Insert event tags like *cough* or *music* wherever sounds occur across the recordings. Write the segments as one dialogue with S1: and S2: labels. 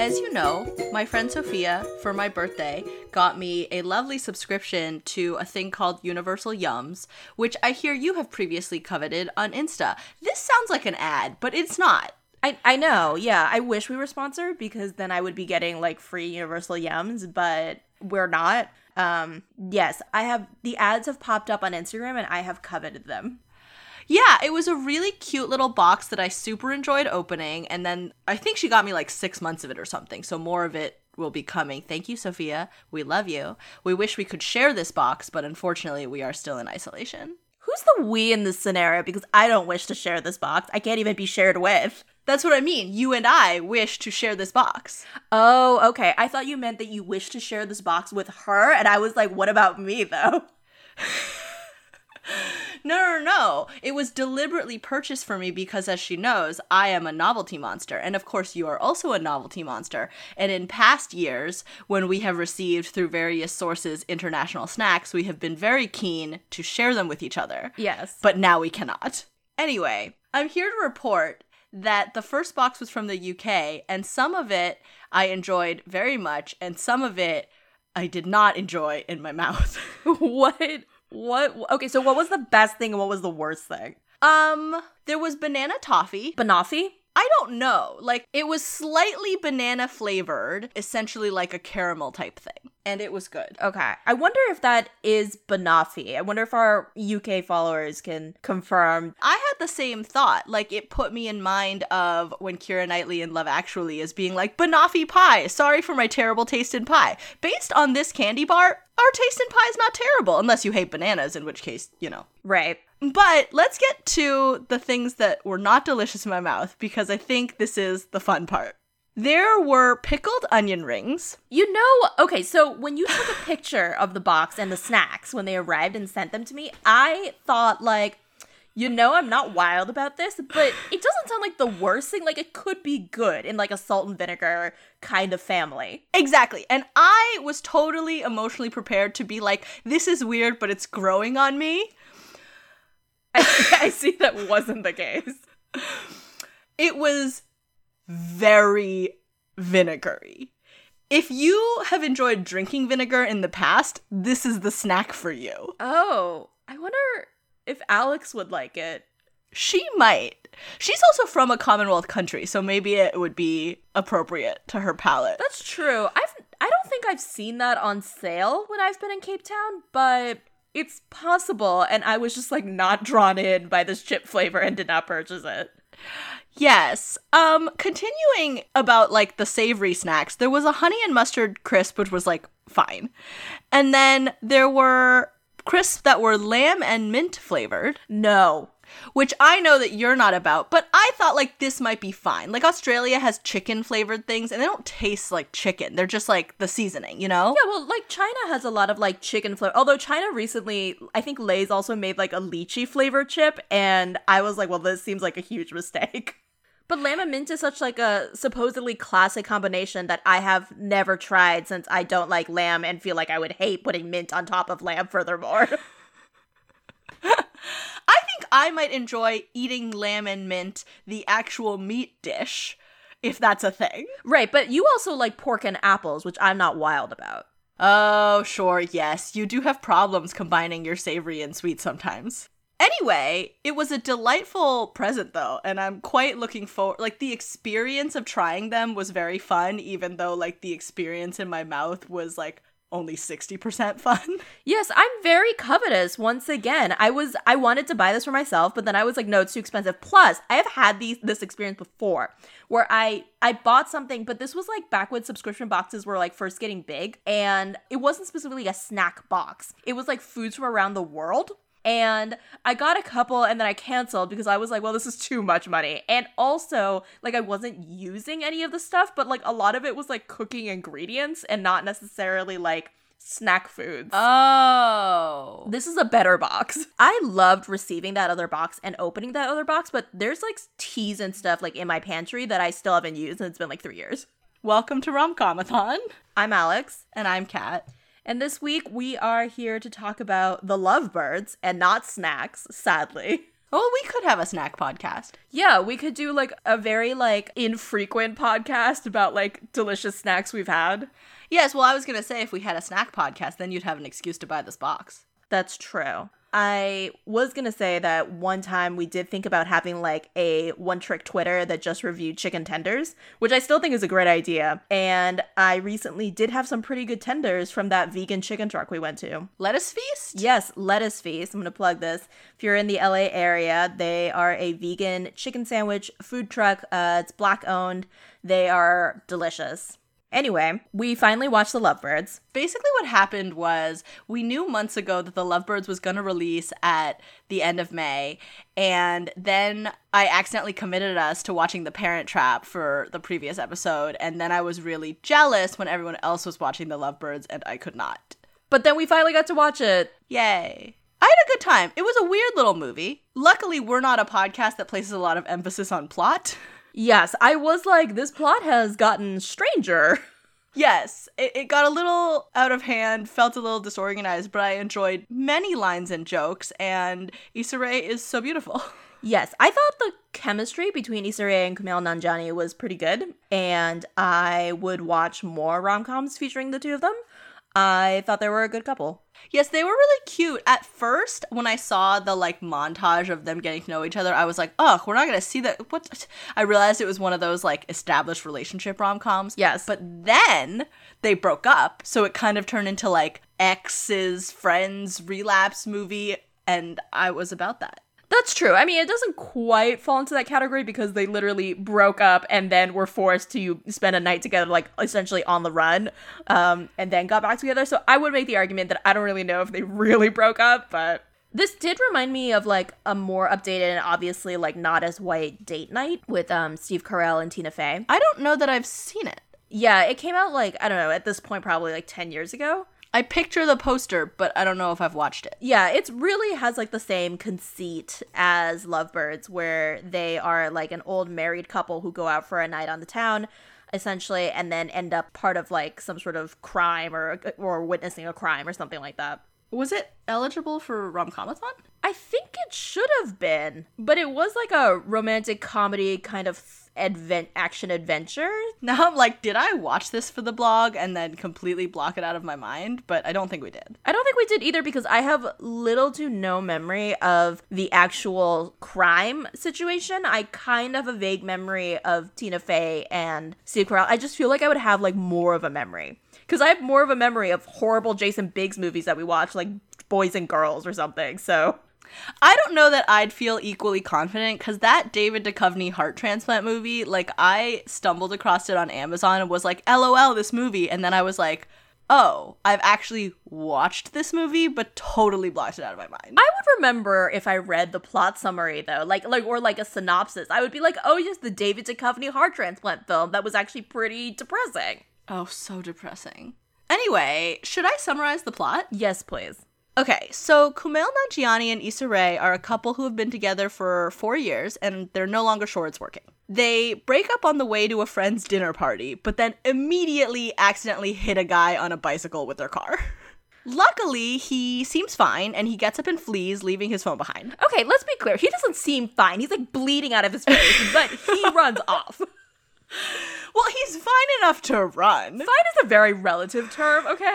S1: As you know, my friend Sophia, for my birthday, got me a lovely subscription to a thing called Universal Yums, which I hear you have previously coveted on Insta. This sounds like an ad, but it's not.
S2: I, I know, yeah. I wish we were sponsored because then I would be getting like free Universal Yums, but we're not. Um, yes, I have the ads have popped up on Instagram and I have coveted them.
S1: Yeah, it was a really cute little box that I super enjoyed opening. And then I think she got me like six months of it or something. So more of it will be coming. Thank you, Sophia. We love you. We wish we could share this box, but unfortunately, we are still in isolation.
S2: Who's the we in this scenario? Because I don't wish to share this box. I can't even be shared with.
S1: That's what I mean. You and I wish to share this box.
S2: Oh, okay. I thought you meant that you wish to share this box with her. And I was like, what about me, though? *laughs*
S1: No, no, no. It was deliberately purchased for me because, as she knows, I am a novelty monster. And of course, you are also a novelty monster. And in past years, when we have received through various sources international snacks, we have been very keen to share them with each other.
S2: Yes.
S1: But now we cannot. Anyway, I'm here to report that the first box was from the UK, and some of it I enjoyed very much, and some of it I did not enjoy in my mouth. *laughs*
S2: what? What? Okay, so what was the best thing and what was the worst thing?
S1: Um, there was banana toffee.
S2: Banoffee?
S1: I don't know. Like it was slightly banana flavored, essentially like a caramel type thing, and it was good.
S2: Okay. I wonder if that is banoffee. I wonder if our UK followers can confirm.
S1: I had the same thought. Like it put me in mind of when Keira Knightley in Love Actually is being like banoffee pie. Sorry for my terrible taste in pie. Based on this candy bar, our taste in pie is not terrible, unless you hate bananas, in which case, you know.
S2: Right.
S1: But let's get to the things that were not delicious in my mouth because I think this is the fun part. There were pickled onion rings.
S2: You know, okay, so when you took a *laughs* picture of the box and the snacks when they arrived and sent them to me, I thought, like, you know, I'm not wild about this, but *sighs* it doesn't sound like the worst thing. Like, it could be good in like a salt and vinegar kind of family.
S1: Exactly. And I was totally emotionally prepared to be like, this is weird, but it's growing on me.
S2: I, *laughs* I see that wasn't the case.
S1: It was very vinegary. If you have enjoyed drinking vinegar in the past, this is the snack for you.
S2: Oh, I wonder if Alex would like it.
S1: She might. She's also from a Commonwealth country, so maybe it would be appropriate to her palate.
S2: That's true. I've I don't think I've seen that on sale when I've been in Cape Town, but it's possible and I was just like not drawn in by this chip flavor and did not purchase it.
S1: Yes. Um continuing about like the savory snacks, there was a honey and mustard crisp which was like fine. And then there were crisps that were lamb and mint flavored.
S2: No.
S1: Which I know that you're not about, but I thought like this might be fine. Like Australia has chicken flavored things and they don't taste like chicken. They're just like the seasoning, you know?
S2: Yeah, well, like China has a lot of like chicken flavor. Although China recently, I think Lay's also made like a lychee flavored chip, and I was like, well, this seems like a huge mistake. *laughs* But lamb and mint is such like a supposedly classic combination that I have never tried since I don't like lamb and feel like I would hate putting mint on top of lamb *laughs* furthermore. *laughs*
S1: I think I might enjoy eating lamb and mint, the actual meat dish, if that's a thing.
S2: right, but you also like pork and apples, which I'm not wild about.
S1: Oh, sure, yes. You do have problems combining your savory and sweet sometimes. Anyway, it was a delightful present though, and I'm quite looking forward like the experience of trying them was very fun even though like the experience in my mouth was like only 60% *laughs* fun.
S2: Yes, I'm very covetous once again. I was I wanted to buy this for myself, but then I was like no, it's too expensive. Plus, I have had these this experience before where I I bought something, but this was like back when subscription boxes were like first getting big and it wasn't specifically a snack box. It was like foods from around the world. And I got a couple and then I canceled because I was like, well, this is too much money. And also, like, I wasn't using any of the stuff, but like a lot of it was like cooking ingredients and not necessarily like snack foods.
S1: Oh.
S2: This is a better box. *laughs* I loved receiving that other box and opening that other box, but there's like teas and stuff like in my pantry that I still haven't used and it's been like three years.
S1: Welcome to Romcomathon.
S2: I'm Alex.
S1: And I'm Kat.
S2: And this week we are here to talk about the lovebirds and not snacks, sadly.
S1: Oh, we could have a snack podcast.
S2: Yeah, we could do like a very like infrequent podcast about like delicious snacks we've had.
S1: Yes, well, I was going to say if we had a snack podcast, then you'd have an excuse to buy this box.
S2: That's true. I was gonna say that one time we did think about having like a one trick Twitter that just reviewed chicken tenders, which I still think is a great idea. And I recently did have some pretty good tenders from that vegan chicken truck we went to.
S1: Lettuce Feast?
S2: Yes, Lettuce Feast. I'm gonna plug this. If you're in the LA area, they are a vegan chicken sandwich food truck. Uh, it's black owned. They are delicious. Anyway, we finally watched The Lovebirds.
S1: Basically, what happened was we knew months ago that The Lovebirds was going to release at the end of May. And then I accidentally committed us to watching The Parent Trap for the previous episode. And then I was really jealous when everyone else was watching The Lovebirds and I could not.
S2: But then we finally got to watch it.
S1: Yay. I had a good time. It was a weird little movie. Luckily, we're not a podcast that places a lot of emphasis on plot. *laughs*
S2: Yes, I was like, this plot has gotten stranger. *laughs*
S1: Yes, it, it got a little out of hand, felt a little disorganized, but I enjoyed many lines and jokes, and Issa Rae is so beautiful. *laughs*
S2: Yes, I thought the chemistry between Issa Rae and Kumail Nanjiani was pretty good, and I would watch more rom coms featuring the two of them. I thought they were a good couple.
S1: Yes, they were really cute. At first, when I saw the like montage of them getting to know each other, I was like, "Oh, we're not gonna see that." What? I realized it was one of those like established relationship rom coms.
S2: Yes.
S1: but then they broke up, so it kind of turned into like ex's friends relapse movie, and I was about that.
S2: That's true. I mean, it doesn't quite fall into that category because they literally broke up and then were forced to spend a night together, like essentially on the run, um, and then got back together. So I would make the argument that I don't really know if they *laughs* really broke up, but this did remind me of like a more updated and obviously like not as white date night with um Steve Carell and Tina Fey.
S1: I don't know that I've seen it.
S2: Yeah, it came out like I don't know at this point probably like ten years ago.
S1: I picture the poster, but I don't know if I've watched it.
S2: Yeah, it really has like the same conceit as Lovebirds, where they are like an old married couple who go out for a night on the town, essentially, and then end up part of like some sort of crime or or witnessing a crime or something like that.
S1: Was it eligible for Romcomathon?
S2: I think it should have been, but it was like a romantic comedy kind of advent action adventure. *laughs*
S1: Now I'm like, did I watch this for the blog and then completely block it out of my mind? But I don't think we did.
S2: I don't think we did either because I have little to no memory of the actual crime situation. I kind of have a vague memory of Tina Fey and Steve Carell. I just feel like I would have like more of a memory because I have more of a memory of horrible Jason Biggs movies that we watched, like Boys and Girls or something. So
S1: I don't know that I'd feel equally confident because that David Duchovny heart transplant movie, like I stumbled across it on Amazon and was like, LOL, this movie. And then I was like, oh, I've actually watched this movie, but totally blocked it out of my mind.
S2: I would remember if I read the plot summary though, like like or like a synopsis. I would be like, oh, yes, the David Duchovny heart transplant film that was actually pretty depressing.
S1: oh, so depressing. Anyway, should I summarize the plot?
S2: Yes, please.
S1: Okay, so Kumail Nanjiani and Issa Rae are a couple who have been together for four years, and they're no longer sure it's working. They break up on the way to a friend's dinner party, but then immediately accidentally hit a guy on a bicycle with their car. *laughs* Luckily, he seems fine, and he gets up and flees, leaving his phone behind.
S2: Okay, let's be clear. He doesn't seem fine. He's like bleeding out of his face, *laughs* but he runs off.
S1: Well, he's fine enough to run.
S2: Fine is a very relative term, okay?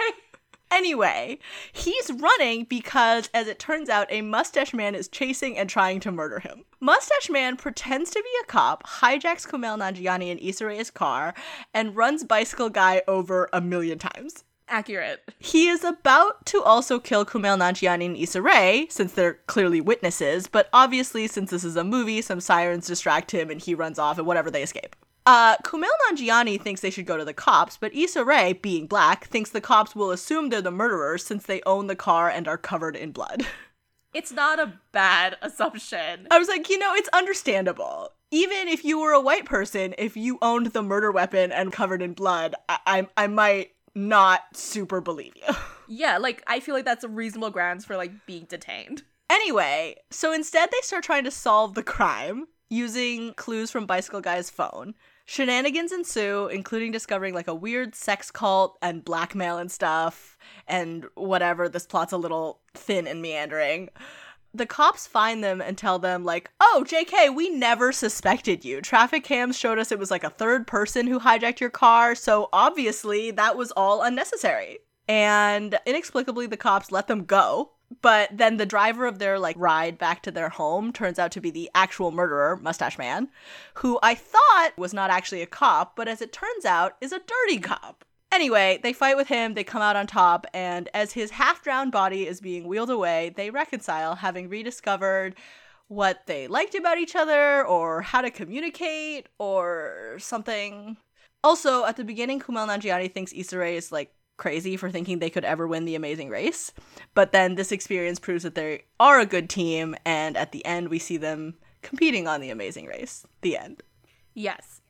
S1: Anyway, he's running because, as it turns out, a mustache man is chasing and trying to murder him. Mustache man pretends to be a cop, hijacks Kumail Nanjiani and Issa Rae's car, and runs bicycle guy over a million times.
S2: Accurate.
S1: He is about to also kill Kumail Nanjiani and Issa Rae, since they're clearly witnesses, but obviously, since this is a movie, some sirens distract him and he runs off and whatever they escape. Uh, Kumail Nanjiani thinks they should go to the cops, but Issa Rae, being black, thinks the cops will assume they're the murderers since they own the car and are covered in blood. *laughs*
S2: It's not a bad assumption.
S1: I was like, you know, it's understandable. Even if you were a white person, if you owned the murder weapon and covered in blood, I, I, I might not super believe you. *laughs*
S2: Yeah, like I feel like that's a reasonable grounds for like being detained.
S1: Anyway, so instead they start trying to solve the crime using clues from Bicycle Guy's phone. Shenanigans ensue, including discovering like a weird sex cult and blackmail and stuff, and whatever. This plot's a little thin and meandering. the cops find them and tell them like, "Oh, JK, we never suspected you. Traffic cams showed us it was like a third person who hijacked your car, so obviously that was all unnecessary." And inexplicably the cops let them go. But then the driver of their like ride back to their home turns out to be the actual murderer, Mustache Man, who I thought was not actually a cop, but as it turns out is a dirty cop. Anyway, they fight with him, they come out on top, and as his half drowned body is being wheeled away, they reconcile, having rediscovered what they liked about each other, or how to communicate, or something. Also, at the beginning, Kumail Nanjiani thinks Issa Rae is like crazy for thinking they could ever win the amazing race. But then this experience proves that they are a good team, and at the end, we see them competing on the amazing race. The end.
S2: Yes.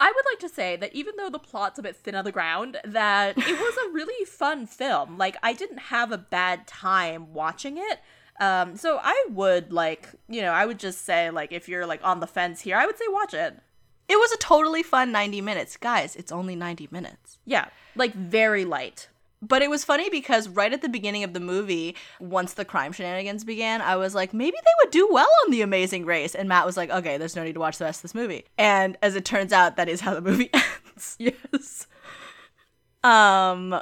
S2: I would like to say that even though the plot's a bit thin on the ground, that it was a *laughs* really fun film. Like I didn't have a bad time watching it. Um, so I would like, you know, I would just say like if you're like on the fence here, I would say watch it.
S1: It was a totally fun 90 minutes. Guys, it's only 90 minutes.
S2: Yeah, like very light.
S1: But it was funny because right at the beginning of the movie, once the crime shenanigans began, I was like, maybe they would do well on The Amazing Race. And Matt was like, okay, there's no need to watch the rest of this movie. And as it turns out, that is how the movie *laughs* ends.
S2: Yes.
S1: Um,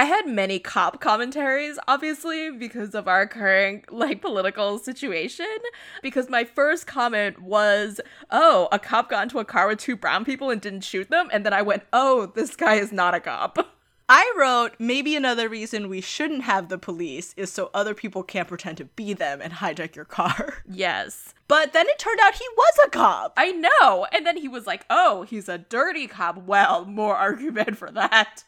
S2: I had many cop commentaries, obviously, because of our current like political situation. Because my first comment was, "Oh, a cop got into a car with two brown people and didn't shoot them," and then I went, "Oh, this guy is not a cop." *laughs*
S1: I wrote, maybe another reason we shouldn't have the police is so other people can't pretend to be them and hijack your car. *laughs*
S2: Yes.
S1: But then it turned out he was a cop.
S2: I know. And then he was like, "Oh, he's a dirty cop." Well, more argument for that.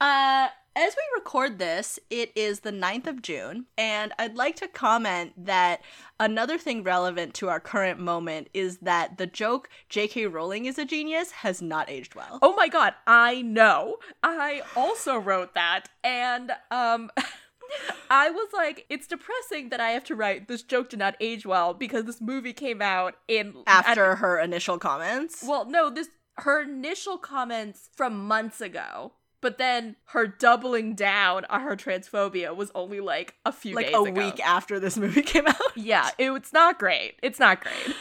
S1: Uh, as we record this, it is the 9th of June, and I'd like to comment that another thing relevant to our current moment is that the joke J.K. Rowling is a genius has not aged well.
S2: Oh my god, I know. I also wrote that, and um. *laughs* I was like, it's depressing that I have to write this joke did not age well because this movie came out in
S1: After
S2: at-
S1: her initial comments.
S2: well, no, this her initial comments from months ago, but then her doubling down on her transphobia was only like a few
S1: like
S2: days
S1: a
S2: ago.
S1: week after this movie *laughs* came out.
S2: Yeah, it, it's not great. It's not great.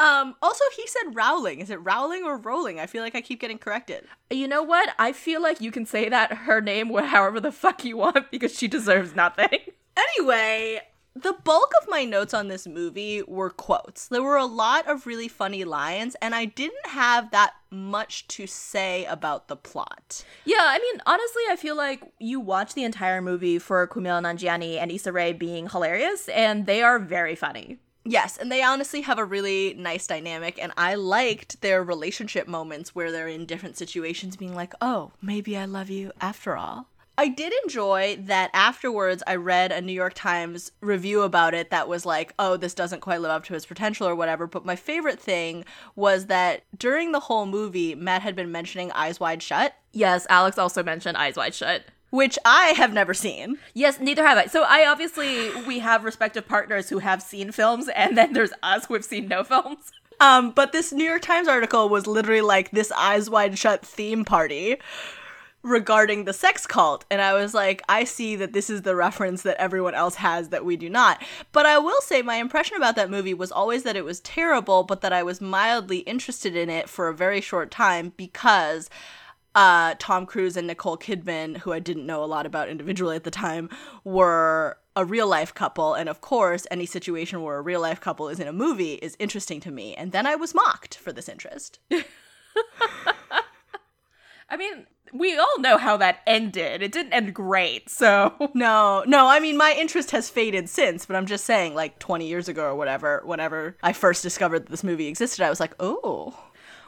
S1: Um, also, he said Rowling. Is it Rowling or Rolling? I feel like I keep getting corrected.
S2: You know what? I feel like you can say that her name however the fuck you want *laughs* because she deserves nothing.
S1: Anyway, the bulk of my notes on this movie were quotes. There were a lot of really funny lines, and I didn't have that much to say about the plot.
S2: Yeah, I mean, honestly, I feel like you watch the entire movie for Kumail Nanjiani and Issa Rae being hilarious, and they are very funny.
S1: Yes, and they honestly have a really nice dynamic, and I liked their relationship moments where they're in different situations being like, oh, maybe I love you after all. I did enjoy that afterwards I read a New York Times review about it that was like, oh, this doesn't quite live up to its potential or whatever. But my favorite thing was that during the whole movie, Matt had been mentioning Eyes Wide Shut,
S2: Yes, Alex also mentioned Eyes Wide Shut.
S1: which I have never seen.
S2: Yes, neither have I. So I obviously we have respective partners who have seen films, and then there's us who have seen no films.
S1: Um, but this New York Times article was literally like this Eyes Wide Shut theme party regarding the sex cult. And I was like, I see that this is the reference that everyone else has that we do not. But I will say, my impression about that movie was always that it was terrible, but that I was mildly interested in it for a very short time because. Uh, Tom Cruise and Nicole Kidman, who I didn't know a lot about individually at the time, were a real life couple. And of course, any situation where a real life couple is in a movie is interesting to me. And then I was mocked for this interest. *laughs*
S2: I mean, we all know how that ended. It didn't end great, so *laughs*
S1: No, no, I mean, my interest has faded since, but I'm just saying, like 20 years ago or whatever, whenever I first discovered that this movie existed, I was like, oh.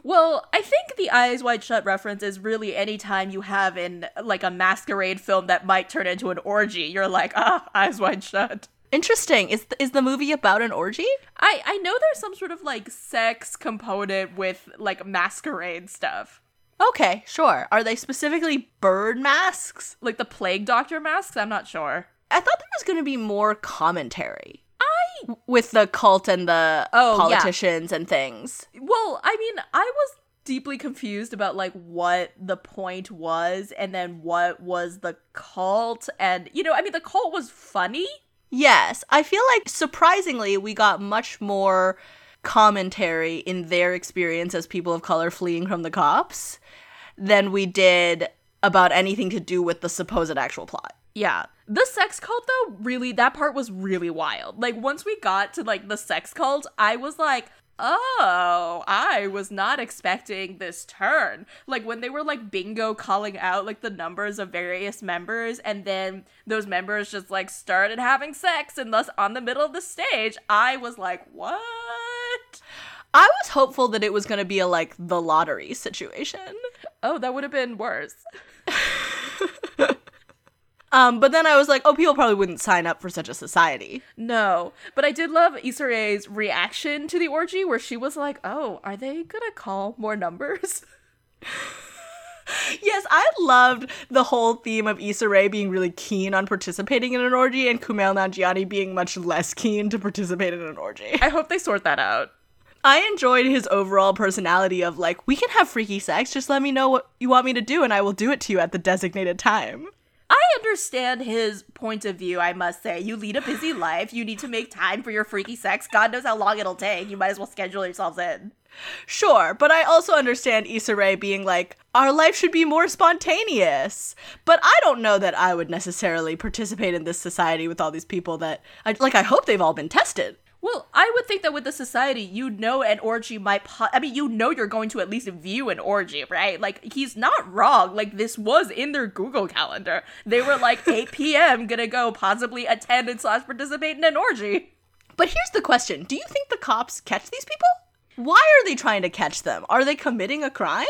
S2: Well, I think the Eyes Wide Shut reference is really any time you have in like a masquerade film that might turn into an orgy. You're like, ah, Eyes Wide Shut.
S1: Interesting. Is, th- is the movie about an orgy?
S2: I I know there's some sort of like sex component with like masquerade stuff.
S1: Okay, sure. Are they specifically bird masks?
S2: Like the plague doctor masks, I'm not sure.
S1: I thought there was going to be more commentary. I. With the cult and the
S2: Oh, yeah.
S1: politicians and things.
S2: Well, I mean, I was deeply confused about like what the point was and then what was the cult and you know, I mean the cult was funny,
S1: Yes, I feel like surprisingly we got much more commentary in their experience as people of color fleeing from the cops than we did about anything to do with the supposed actual plot.
S2: Yeah. The sex cult though, really that part was really wild. Like once we got to like the sex cult, I was like, "Oh, I was not expecting this turn." Like when they were like bingo calling out like the numbers of various members and then those members just like started having sex and thus on the middle of the stage, I was like, "What?"
S1: I was hopeful that it was going to be a like the lottery situation.
S2: Oh, that would have been worse. *laughs*
S1: Um, but then I was like, oh, people probably wouldn't sign up for such a society.
S2: No, but I did love Issa Rae's reaction to the orgy where she was like, "Oh, are they gonna call more numbers?" *laughs*
S1: yes, I loved the whole theme of Issa Rae being really keen on participating in an orgy and Kumail Nanjiani being much less keen to participate in an orgy.
S2: I hope they sort that out.
S1: I enjoyed his overall personality of like, we can have freaky sex, just let me know what you want me to do and I will do it to you at the designated time.
S2: I understand his point of view, I must say. You lead a busy *laughs* life. You need to make time for your freaky sex. God knows how long it'll take. You might as well schedule yourselves in.
S1: Sure, but I also understand Issa Rae being like, our life should be more spontaneous. But I don't know that I would necessarily participate in this society with all these people that, I, like, I hope they've all been tested.
S2: Well, I would think that with the society, you know an orgy might. Po- I mean, you know you're going to at least view an orgy, right? Like he's not wrong. Like this was in their Google calendar. They were like *laughs* 8 p.m. gonna go possibly attend and slash participate in an orgy.
S1: But here's the question: Do you think the cops catch these people? Why are they trying to catch them? Are they committing a crime?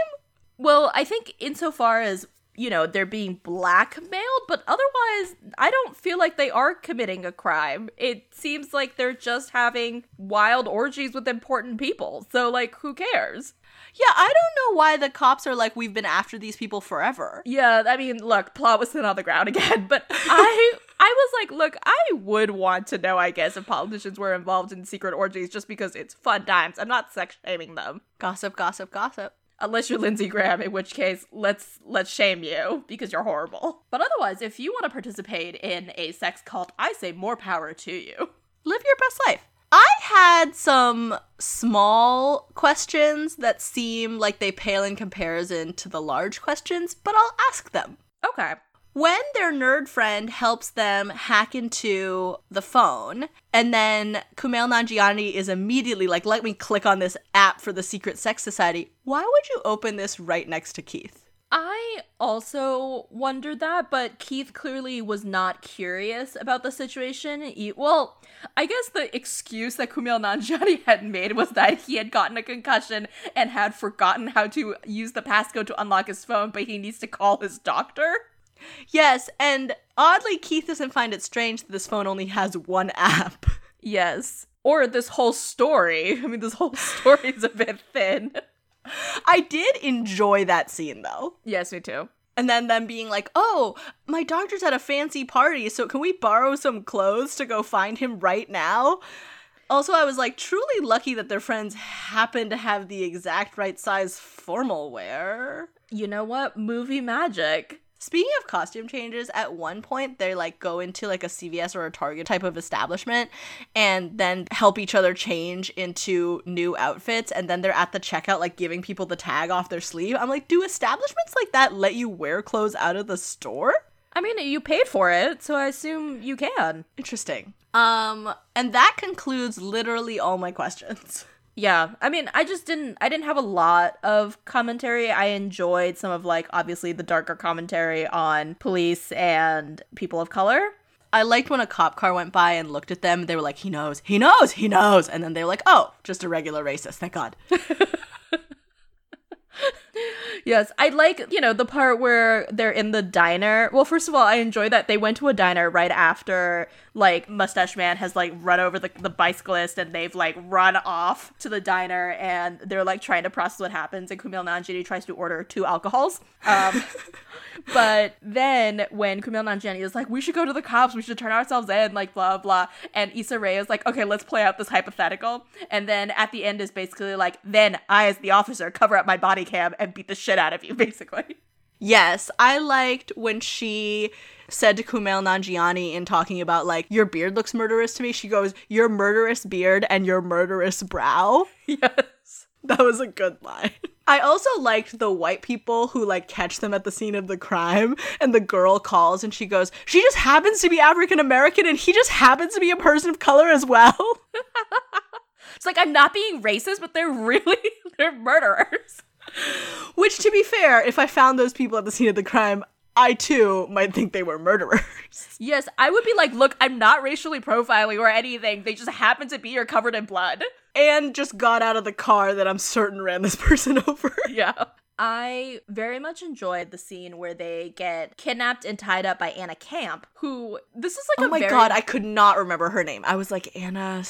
S2: Well, I think insofar as you know, they're being blackmailed, but otherwise, I don't feel like they are committing a crime. It seems like they're just having wild orgies with important people. So, like, who cares?
S1: Yeah, I don't know why the cops are like, we've been after these people forever.
S2: Yeah, I mean, look, plot was thin on the ground *laughs* again, but *laughs* I. I was like, look, I would want to know, I guess, if politicians were involved in secret orgies just because it's fun times. I'm not sex shaming them.
S1: Gossip, gossip, gossip
S2: unless you're Lindsey Graham, in which case let's let's shame you because you're horrible. But otherwise, if you want to participate in a sex cult, I say more power to you.
S1: Live your best life. I had some small questions that seem like they pale in comparison to the large questions, but I'll ask them.
S2: Okay
S1: when their nerd friend helps them hack into the phone, and then Kumail Nanjiani is immediately like, let me click on this app for the Secret Sex Society, why would you open this right next to Keith?
S2: I also wondered that, but Keith clearly was not curious about the situation. He, well, I guess the excuse that Kumail Nanjiani *laughs* had made was that he had gotten a concussion and had forgotten how to use the passcode to unlock his phone, but he needs to call his doctor.
S1: Yes, and oddly, Keith doesn't find it strange that this phone only has one app.
S2: Yes. Or this whole story. *laughs* I mean, this whole story is a bit thin.
S1: I did enjoy that scene though.
S2: Yes, me too.
S1: And then them being like, oh, my doctor's at a fancy party, so can we borrow some clothes to go find him right now? Also, I was like truly lucky that their friends happened to have the exact right size formal wear.
S2: You know what? Movie magic.
S1: Speaking of costume changes, at one point they like go into like a CVS or a Target type of establishment and then help each other change into new outfits and then they're at the checkout like giving people the tag off their sleeve. I'm like, do establishments like that let you wear clothes out of the store?
S2: I mean, you paid for it, so I assume you can.
S1: Interesting. Um and that concludes literally all my questions.
S2: Yeah, I mean, I just didn't I didn't have a lot of commentary. I enjoyed some of like obviously the darker commentary on police and people of color.
S1: I liked when a cop car went by and looked at them. They were like, "He knows, he knows, he knows," and then they were like, "Oh, just a regular racist." Thank God. *laughs*
S2: yes, I like, you know, the part where they're in the diner. Well, first of all, I enjoy that they went to a diner right after like Mustache Man has like run over the, the bicyclist and they've like run off to the diner and they're like trying to process what happens and Kumail Nanjiani tries to order two alcohols. Um, *laughs* but then when Kumail Nanjiani is like, we should go to the cops, we should turn ourselves in, like blah blah, and Issa Rae is like, okay, let's play out this hypothetical, and then at the end is basically like, then I as the officer cover up my body cam and beat the shit out of you, *laughs* basically.
S1: Yes, I liked when she said to Kumail Nanjiani in talking about like your beard looks murderous to me. She goes, "Your murderous beard and your murderous brow." *laughs*
S2: Yes.
S1: That was a good line. I also liked the white people who like catch them at the scene of the crime and the girl calls and she goes, "She just happens to be African American and he just happens to be a person of color as well." *laughs*
S2: It's like I'm not being racist, but they're really they're murderers.
S1: Which to be fair, if I found those people at the scene of the crime, I too might think they were murderers.
S2: Yes, I would be like, look, I'm not racially profiling or anything. They just happen to be here covered in blood.
S1: And just got out of the car that I'm certain ran this *laughs* person over.
S2: Yeah. I very much enjoyed the scene where they get kidnapped and tied up by Anna Camp, who this is like
S1: Oh my
S2: very
S1: god, I could not remember her name. I was like Anna s-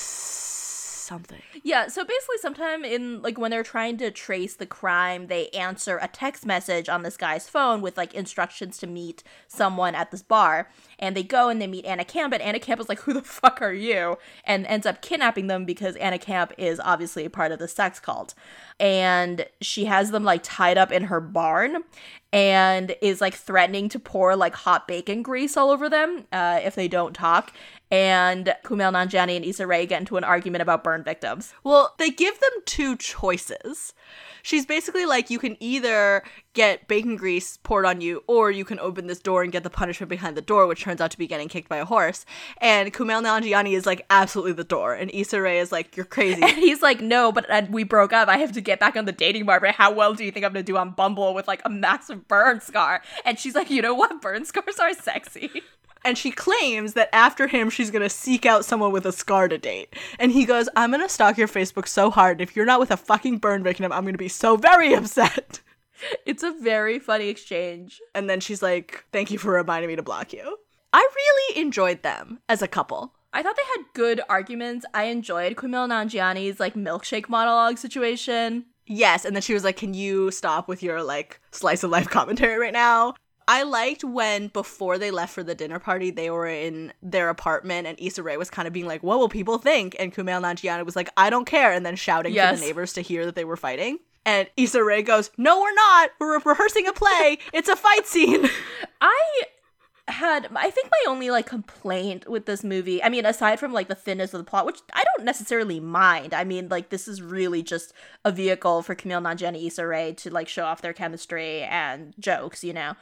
S1: something.
S2: Yeah, so basically sometime in like when they're trying to trace the crime, they answer a text message on this guy's phone with like instructions to meet someone at this bar. And they go and they meet Anna Camp, and Anna Camp is like, Who the fuck are you? And ends up kidnapping them because Anna Camp is obviously a part of the sex cult. And she has them like tied up in her barn and is like threatening to pour like hot bacon grease all over them uh, if they don't talk. And Kumail Nanjiani and Issa Rae get into an argument about burn victims.
S1: Well, they give them two choices. She's basically like, you can either get bacon grease poured on you, or you can open this door and get the punishment behind the door, which turns out to be getting kicked by a horse. And Kumail Nanjiani is like, absolutely the door. And Issa Rae is like, you're crazy. *laughs*
S2: And he's like, no, but uh, we broke up. I have to get back on the dating market. How well do you think I'm gonna do on Bumble with like a massive burn scar? And she's like, you know what? Burn scars are sexy. *laughs*
S1: and she claims that after him, she's gonna seek out someone with a scar to date. And he goes, I'm gonna stalk your Facebook so hard. If you're not with a fucking burn victim, I'm gonna be so very *laughs* upset.
S2: It's a very funny exchange.
S1: And then she's like, Thank you for reminding me to block you. I really enjoyed them as a couple.
S2: I thought they had good arguments. I enjoyed Kumail Nanjiani's like milkshake monologue situation.
S1: Yes, and then she was like, Can you stop with your like slice of life *laughs* commentary right now? I liked when before they left for the dinner party, they were in their apartment and Issa Rae was kind of being like, What will people think? And Kumail Nanjiani was like, I don't care, and then shouting
S2: Yes.
S1: to the neighbors to hear that they were fighting. And Issa Rae goes, No, we're not. We're re- rehearsing a play. It's a fight scene. *laughs*
S2: I had I think my only like complaint with this movie, I mean aside from like the thinness of the plot, which I don't necessarily mind. I mean like this is really just a vehicle for Kumail Nanjiani Issa Rae to like show off their chemistry and jokes, you know.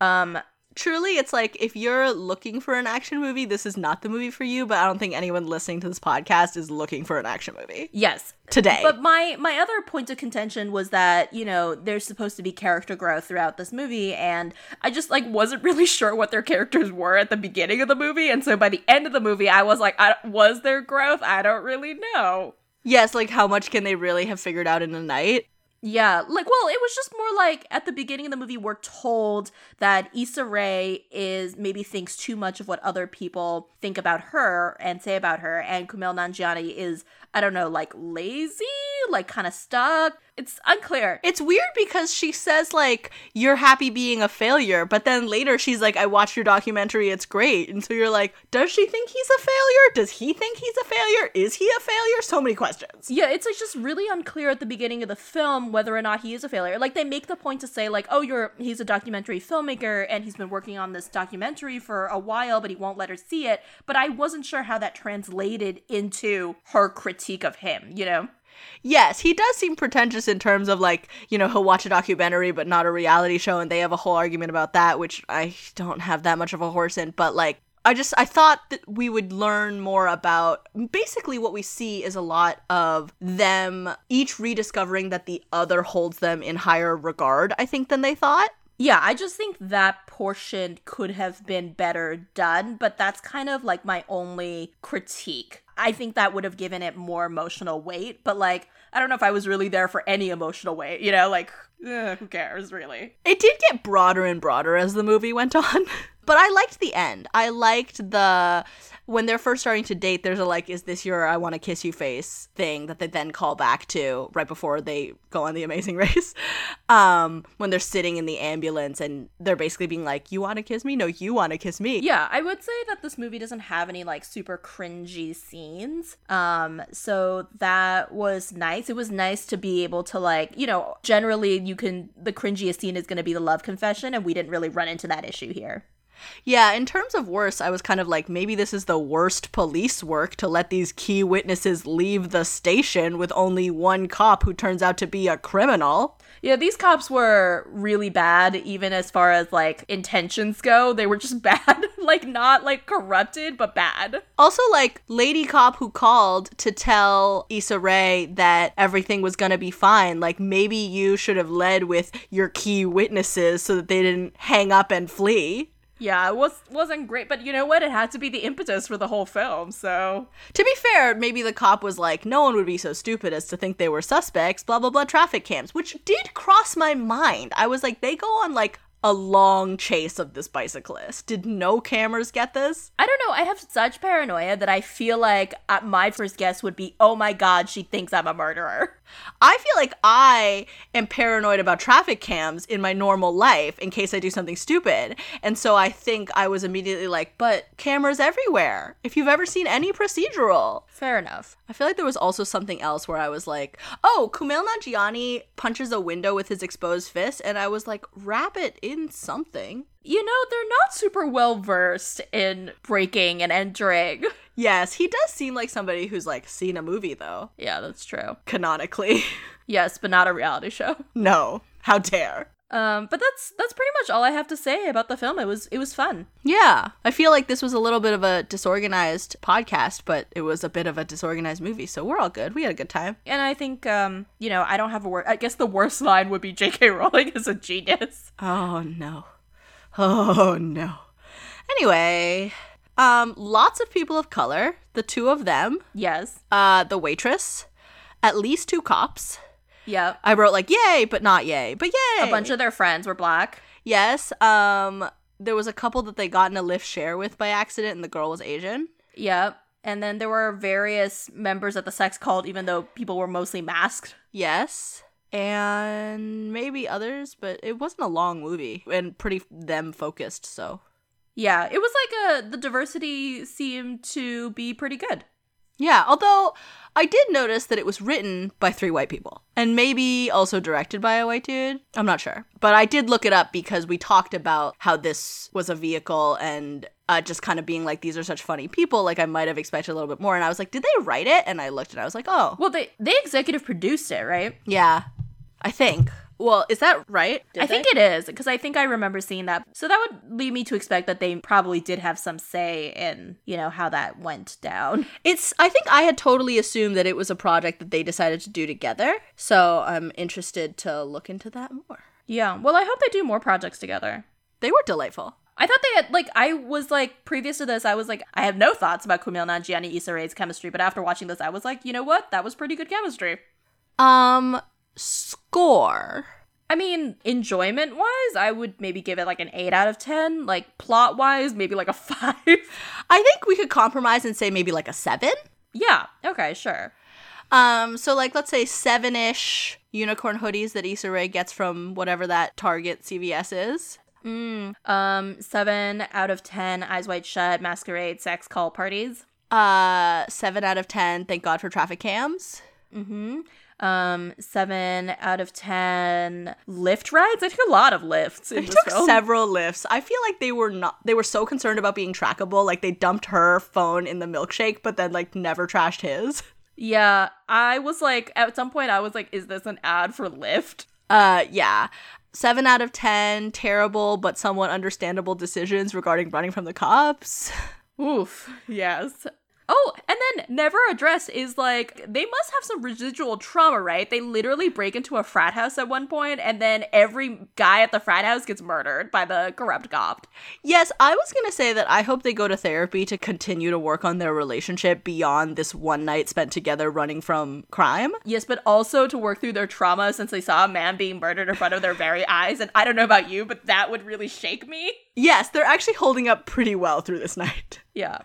S2: Um
S1: Truly, it's like if you're looking for an action movie, this is not the movie for you, but I don't think anyone listening to this podcast is looking for an action movie
S2: yes.
S1: today.
S2: But my my other point of contention was that, you know, there's supposed to be character growth throughout this movie and I just like wasn't really *laughs* sure what their characters were at the beginning of the movie and so by the end of the movie I was like I, was there growth? I don't really know.
S1: yes, like how much can they really have figured out in a night?
S2: Yeah, like well, it was just more like at the beginning of the movie, we're told that Issa Rae is maybe thinks too much of what other people think about her and say about her, and Kumail Nanjiani is I don't know, like lazy, like kind of stuck. It's unclear.
S1: It's weird because she says like you're happy being a failure, but then later she's like I watched your documentary, it's great. And so you're like, does she think he's a failure? Does he think he's a failure? Is he a failure? So many questions.
S2: Yeah, it's like just really unclear at the beginning of the film whether or not he is a failure. Like they make the point to say like, "Oh, you're he's a documentary filmmaker and he's been working on this documentary for a while, but he won't let her see it." But I wasn't sure how that translated into her critique of him, you know?
S1: Yes, he does seem pretentious in terms of like, you know, he'll watch a documentary but not a reality show and they have a whole argument about that, which I don't have that much of a horse in, but like I just I thought that we would learn more about basically what we see is a lot of them each rediscovering that the other holds them in higher regard, I think, than they thought.
S2: Yeah, I just think that portion could have been better done, but that's kind of like my only critique. I think that would have given it more emotional weight, but like, I don't know if I was really there for any emotional weight, you know, like, eh, who cares, really?
S1: It did get broader and broader as the movie went on. *laughs* But I liked the end. I liked the when they're first starting to date, there's a like, is this your I want to kiss you face thing that they then call back to right before they go on the amazing *laughs* race. Um, when they're sitting in the ambulance and they're basically being like, You want to kiss me? No, you want to kiss me.
S2: Yeah, I would say that this movie doesn't have any like super cringy scenes. Um, so that was nice. It was nice to be able to like, you know, generally you can the cringiest scene is gonna be the love confession, and we didn't really run into that issue here.
S1: Yeah, in terms of worse, I was kind of like, maybe this is the worst police work to let these key witnesses leave the station with only one cop who turns out to be a criminal.
S2: Yeah, these cops were really bad, even as far as like intentions go. They were just *laughs* bad. like, not like corrupted, but bad.
S1: Also, like, Lady Cop who called to tell Issa Rae that everything was gonna be fine. Like, maybe you should have led with your key witnesses so that they didn't hang up and flee.
S2: Yeah, it was wasn't great, but you know what? It had to be the impetus for the whole film. So
S1: To be fair, maybe the cop was like, no one would be so stupid as to think they were suspects, blah, blah, blah, traffic cams, which did cross my mind. I was like, they go on like a long chase of this bicyclist. Did no cameras get this?
S2: I don't know. I have such paranoia that I feel like uh, my first guess would be, "Oh my god, she thinks I'm a murderer."
S1: I feel like I am paranoid about traffic cams in my normal life in case I do something stupid. And so I think I was immediately like, but cameras everywhere. If you've ever seen any procedural.
S2: Fair enough.
S1: I feel like there was also something else where I was like, oh, Kumail Nanjiani punches a window with his exposed fist. And I was like, wrap it in something.
S2: You know, they're not super well versed in breaking and entering. *laughs*
S1: Yes, he does seem like somebody who's like seen a movie though,
S2: Yeah, that's true.
S1: canonically. *laughs*
S2: Yes, but not a reality show. *laughs*
S1: no, how dare.
S2: Um, but that's that's pretty much all I have to say about the film. It was it was fun.
S1: Yeah, I feel like this was a little bit of a disorganized podcast, but it was a bit of a disorganized movie, so we're all good. We had a good time.
S2: And I think um, you know, I don't have a word. I guess the worst line would be J.K. Rowling is a genius.
S1: Oh no. *laughs* Oh no. Anyway, um lots of people of color, the two of them,
S2: Yes.
S1: uh the waitress, at least two cops.
S2: Yep.
S1: I wrote like yay, but not yay, but yay.
S2: A bunch of their friends were black.
S1: Yes, um there was a couple that they got in a Lyft share with by accident and the girl was Asian.
S2: Yep. And then there were various members of the sex cult, even though people were mostly masked.
S1: Yes. And maybe others, but it wasn't a long movie and pretty them focused, so.
S2: Yeah, it was like a the diversity seemed to be pretty good.
S1: Yeah, although I did notice that it was written by three white people and maybe also directed by a white dude. I'm not sure. But I did look it up because we talked about how this was a vehicle and uh, just kind of being like, these are such funny people. Like, I might have expected a little bit more. And I was like, did they write it? And I looked and I was like, oh,
S2: Well, they they executive produced it, right?
S1: yeah, I think. Well, is that right? Did
S2: I think it is because I think I remember seeing that. So that would lead me to expect that they probably did have some say in, you know, how that went down.
S1: It's I think I had totally assumed that it was a project that they decided to do together. So I'm interested to look into that more.
S2: Yeah. Well, I hope they do more projects together.
S1: They were delightful.
S2: I thought they had like I was like previous to this I was like I have no thoughts about Kumail Nanjiani Issa Rae's chemistry, but after watching this I was like, you know what? That was pretty good chemistry.
S1: Um score.
S2: I mean, enjoyment wise, I would maybe give it like an 8 out of 10. Like plot wise, maybe like a *laughs* 5.
S1: I think we could compromise and say maybe like a 7.
S2: yeah, okay, sure.
S1: Um so like let's say 7ish unicorn hoodies that Issa Rae gets from whatever that Target CVS is.
S2: Um 7 out of 10 Eyes Wide Shut Masquerade Sex Call Parties.
S1: Uh 7 out of 10 thank God for traffic cams.
S2: Um 7 out of 10 Lyft rides. I took a lot of
S1: Lyfts
S2: I
S1: took
S2: film.
S1: several Lyfts. I feel like they were not they were so concerned about being trackable like they dumped her phone in the milkshake but then like never trashed his.
S2: Yeah, I was like, at some point, I was like, is this an ad for Lyft?
S1: Uh, yeah. Seven out of ten, terrible but somewhat understandable decisions regarding running from the cops. *laughs*
S2: Oof, yes. Oh, and then never addressed is like they must have some residual trauma, right? They literally break into a frat house at one point, and then every guy at the frat house gets murdered by the corrupt cop.
S1: Yes, I was gonna say that I hope they go to therapy to continue to work on their relationship beyond this one night spent together running from crime.
S2: Yes, but also to work through their trauma since they saw a man being murdered in front of their very eyes. And I don't know about you, but that would really shake me.
S1: Yes, they're actually holding up pretty well through this night.
S2: Yeah.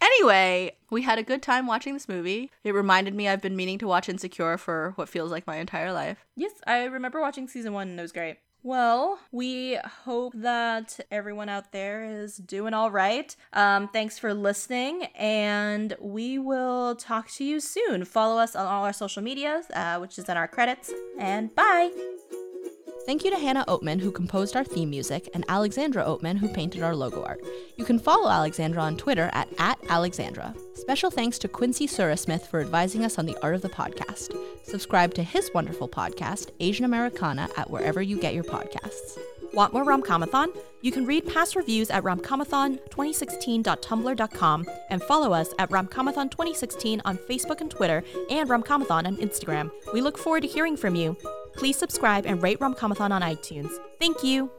S1: Anyway, we had a good time watching this movie. It reminded me I've been meaning to watch Insecure for what feels like my entire life.
S2: Yes, I remember watching season one and it was great. Well, we hope that everyone out there is doing all right. Um, thanks for listening, and we will talk to you soon. Follow us on all our social medias, uh, which is in our credits, and bye.
S1: Thank you to Hannah Oatman, who composed our theme music, and Alexandra Oatman, who painted our logo art. You can follow Alexandra on Twitter at, at Alexandra. Special thanks to Quincy Surasmith for advising us on the art of the podcast. Subscribe to his wonderful podcast, Asian Americana, at wherever you get your podcasts.
S2: Want more Romcomathon? You can read past reviews at romcomathon2016.tumblr.com and follow us at romcomathon2016 on Facebook and Twitter and romcomathon on Instagram. We look forward to hearing from you. Please subscribe and rate Romcomathon on iTunes. Thank you!